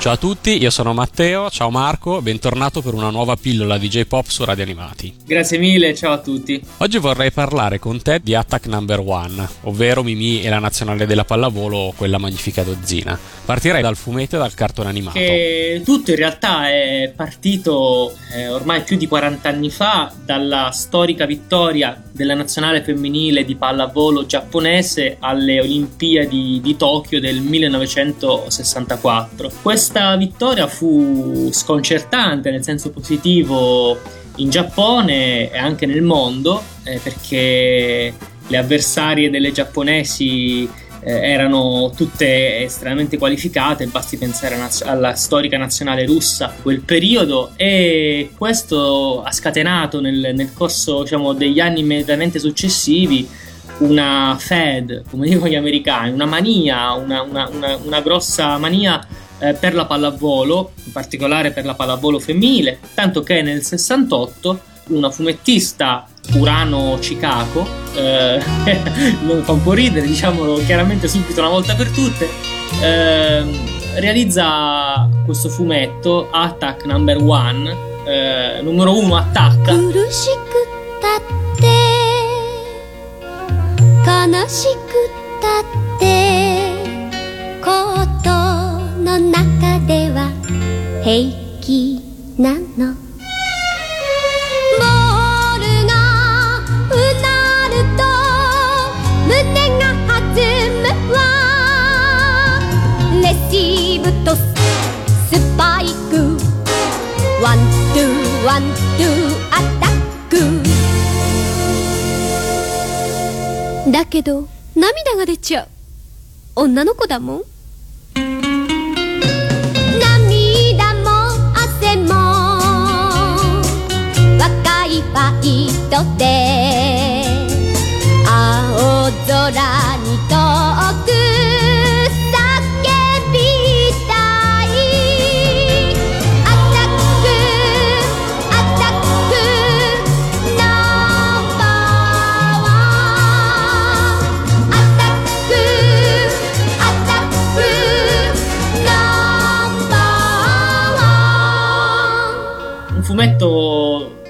Ciao a tutti, io sono Matteo, ciao Marco, bentornato per una nuova pillola di J-Pop su Radio Animati. Grazie mille, ciao a tutti. Oggi vorrei parlare con te di Attack Number One, ovvero Mimi e la nazionale della pallavolo, quella magnifica dozzina. Partirei dal fumetto e dal cartone animato. Che tutto in realtà è partito eh, ormai più di 40 anni fa dalla storica vittoria della nazionale femminile di pallavolo giapponese alle Olimpiadi di Tokyo del 1964. Questo questa vittoria fu sconcertante nel senso positivo in Giappone e anche nel mondo eh, perché le avversarie delle giapponesi eh, erano tutte estremamente qualificate, basti pensare alla storica nazionale russa quel periodo e questo ha scatenato nel, nel corso diciamo, degli anni immediatamente successivi una Fed, come dicono gli americani, una mania, una, una, una, una grossa mania eh, per la pallavolo, in particolare per la pallavolo femminile, tanto che nel 68 una fumettista Urano Chicago, eh, non fa un po' ridere, diciamolo chiaramente subito una volta per tutte, eh, realizza questo fumetto Attack Number One, eh, numero uno attacca. 悲しくたって 平気なの。ボールがうなると胸が弾むわ。レシーブとスパイクワンツーワンツーアタック。だけど涙が出ちゃう。女の子だもん。イトで青空に遠く叫びたい。アタックアタックナンバーワンアタックアタックナンバーワン。Un fumetto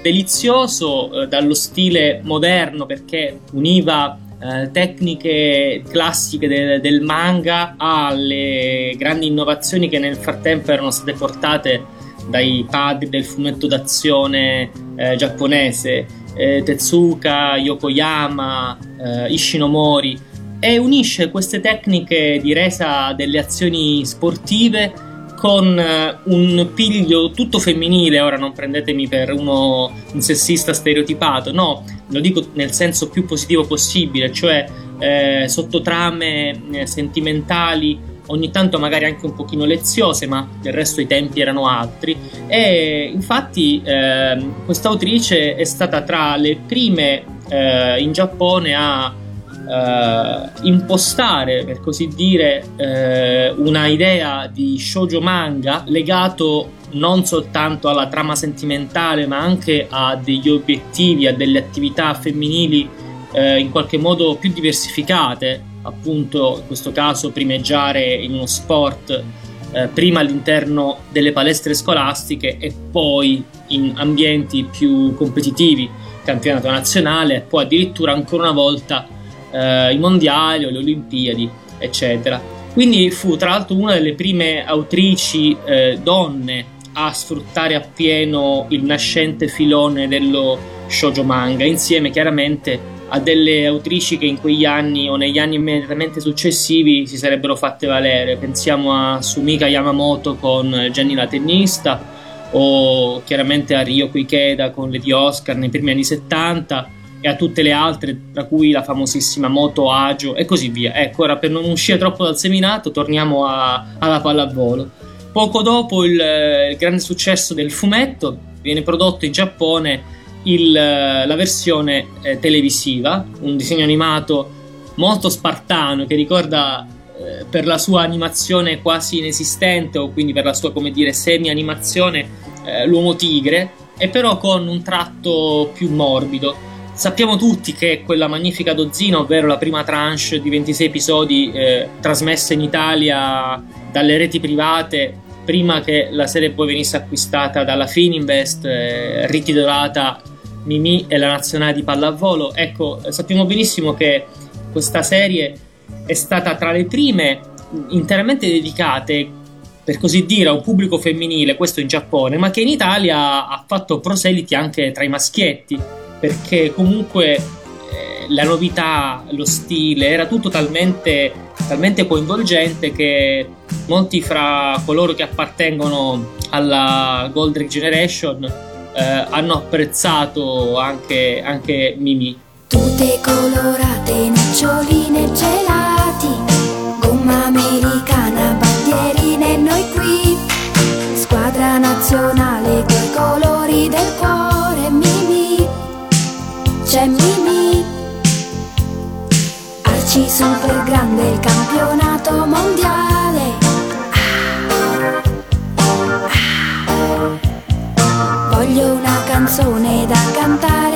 delizioso eh, dallo stile moderno perché univa eh, tecniche classiche de- del manga alle grandi innovazioni che nel frattempo erano state portate dai padri del fumetto d'azione eh, giapponese eh, Tezuka, Yokoyama, eh, Ishinomori e unisce queste tecniche di resa delle azioni sportive con eh, un piglio tutto femminile, ora non prendetemi per uno un sessista stereotipato, no, lo dico nel senso più positivo possibile, cioè eh, sottotrame eh, sentimentali, ogni tanto magari anche un pochino leziose, ma del resto i tempi erano altri. E infatti eh, quest'autrice è stata tra le prime eh, in Giappone a eh, impostare, per così dire, eh, una idea di shoujo manga legato non soltanto alla trama sentimentale, ma anche a degli obiettivi, a delle attività femminili eh, in qualche modo più diversificate, appunto in questo caso primeggiare in uno sport eh, prima all'interno delle palestre scolastiche e poi in ambienti più competitivi, campionato nazionale e poi addirittura ancora una volta eh, i mondiali o le Olimpiadi, eccetera. Quindi fu tra l'altro una delle prime autrici eh, donne a sfruttare appieno il nascente filone dello shoujo manga, insieme chiaramente a delle autrici che in quegli anni o negli anni immediatamente successivi si sarebbero fatte valere. Pensiamo a Sumika Yamamoto con Jenny la tennista o chiaramente a Ryoko Ikeda con Lady Oscar nei primi anni 70 e a tutte le altre, tra cui la famosissima Moto Agio e così via. Ecco, ora per non uscire troppo dal seminato, torniamo a, alla pallavolo. Poco dopo il, il, grande successo del fumetto, viene prodotto in Giappone il, la versione eh, televisiva, un disegno animato molto spartano che ricorda eh, per la sua animazione quasi inesistente o quindi per la sua, come dire, semi-animazione eh, l'uomo tigre, e però con un tratto più morbido Sappiamo tutti che quella magnifica dozzina, ovvero la prima tranche di 26 episodi eh, trasmessa in Italia dalle reti private, prima che la serie poi venisse acquistata dalla Fininvest, eh, rititolata Mimì e la nazionale di pallavolo. Ecco, sappiamo benissimo che questa serie è stata tra le prime interamente dedicate, per così dire, a un pubblico femminile, questo in Giappone, ma che in Italia ha fatto proseliti anche tra i maschietti, perché comunque eh, la novità, lo stile, era tutto talmente, talmente coinvolgente che molti fra coloro che appartengono alla Golden Generation eh, hanno apprezzato anche, anche Mimi. Tutte colorate, noccioline, gelati, gomma americana, bandierine, noi qui, squadra nazionale, coi colori del cuore, c'è Mimi, Arci super grande, il campionato mondiale. Voglio una canzone da cantare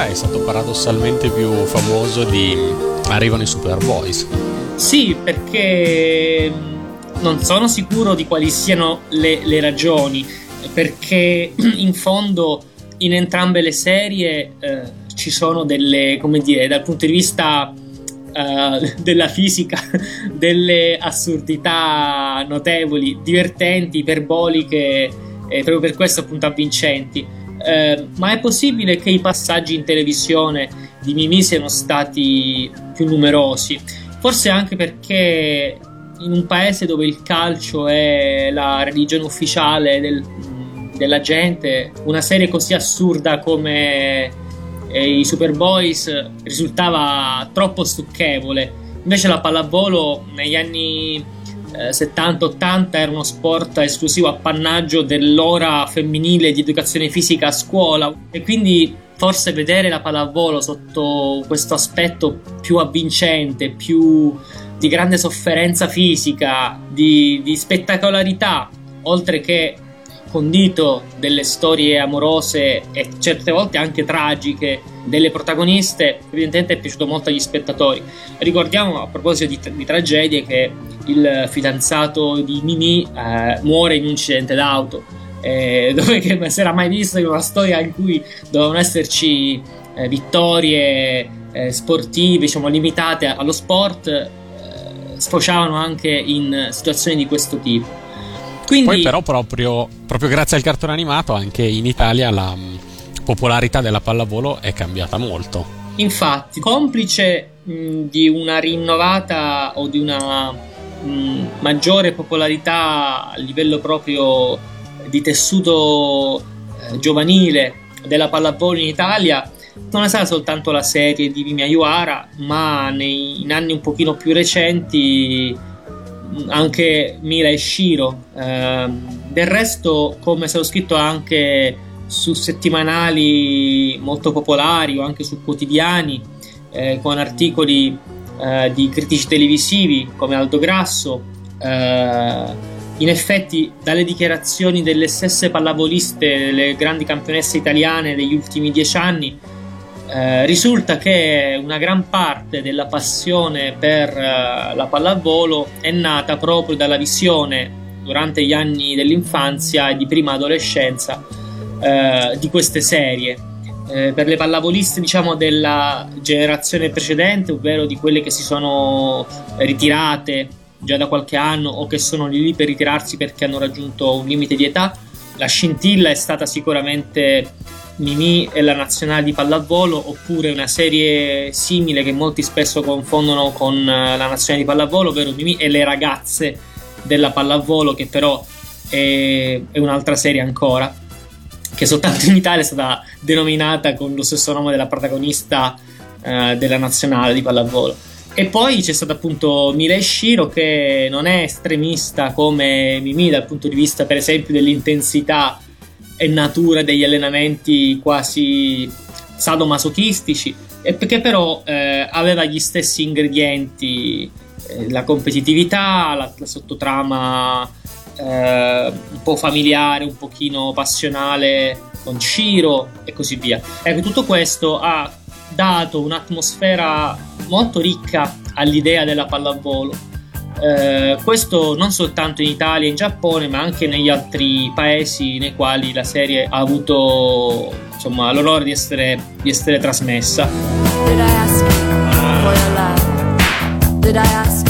Italia è stato paradossalmente più famoso di Arrivano i Superboys. Sì, perché non sono sicuro di quali siano le, le ragioni, perché in fondo in entrambe le serie eh, ci sono delle, come dire, dal punto di vista eh, della fisica, delle assurdità notevoli, divertenti, iperboliche, e proprio per questo appunto avvincenti. Eh, ma è possibile che i passaggi in televisione di Mimì siano stati più numerosi? Forse anche perché in un paese dove il calcio è la religione ufficiale del- della gente, una serie così assurda come eh, i Superboys risultava troppo stucchevole. Invece la pallavolo negli anni eh, 70-80 era uno sport esclusivo appannaggio dell'ora femminile di educazione fisica a scuola e quindi forse vedere la pallavolo sotto questo aspetto più avvincente, più di grande sofferenza fisica, di, di spettacolarità, oltre che condito delle storie amorose e certe volte anche tragiche delle protagoniste, evidentemente è piaciuto molto agli spettatori. Ricordiamo a proposito di, di tragedie che il fidanzato di Mimi eh, muore in un incidente d'auto, eh, dove che non si era mai visto in una storia in cui dovevano esserci eh, vittorie eh, sportive, diciamo limitate allo sport, eh, sfociavano anche in situazioni di questo tipo. Quindi, Poi però proprio, proprio grazie al cartone animato anche in Italia la mh, popolarità della pallavolo è cambiata molto. Infatti, complice mh, di una rinnovata o di una mh, maggiore popolarità a livello proprio di tessuto eh, giovanile della pallavolo in Italia, non è stata soltanto la serie di Mimi Ayuara, ma nei, in anni un pochino più recenti mh, anche Mira e Shiro. Ehm, del resto, come se ho scritto anche su settimanali molto popolari o anche su quotidiani eh, con articoli eh, di critici televisivi come Aldo Grasso. eh, in effetti, dalle dichiarazioni delle stesse pallavoliste delle grandi campionesse italiane degli ultimi dieci anni, eh, risulta che una gran parte della passione per eh, la pallavolo è nata proprio dalla visione durante gli anni dell'infanzia e di prima adolescenza eh, di queste serie. Eh, per le pallavoliste, diciamo, della generazione precedente, ovvero di quelle che si sono ritirate già da qualche anno o che sono lì lì per ritirarsi perché hanno raggiunto un limite di età, la scintilla è stata sicuramente Mimì e la nazionale di pallavolo oppure una serie simile che molti spesso confondono con eh, la nazionale di pallavolo, ovvero Mimì e le ragazze della pallavolo che però è, è un'altra serie ancora che soltanto in Italia è stata denominata con lo stesso nome della protagonista eh, della nazionale di pallavolo. E poi c'è stato appunto Milei Shiro che non è estremista come Mimi dal punto di vista per esempio dell'intensità e natura degli allenamenti quasi sadomasochistici e che però eh, aveva gli stessi ingredienti eh, la competitività, la, la sottotrama eh, un po' familiare, un pochino passionale con Ciro e così via. Ecco, tutto questo ha dato un'atmosfera molto ricca all'idea della pallavolo. Eh, questo non soltanto in Italia e in Giappone, ma anche negli altri paesi nei quali la serie ha avuto insomma, l'onore di essere, di essere trasmessa. Did I ask for your love? Did I ask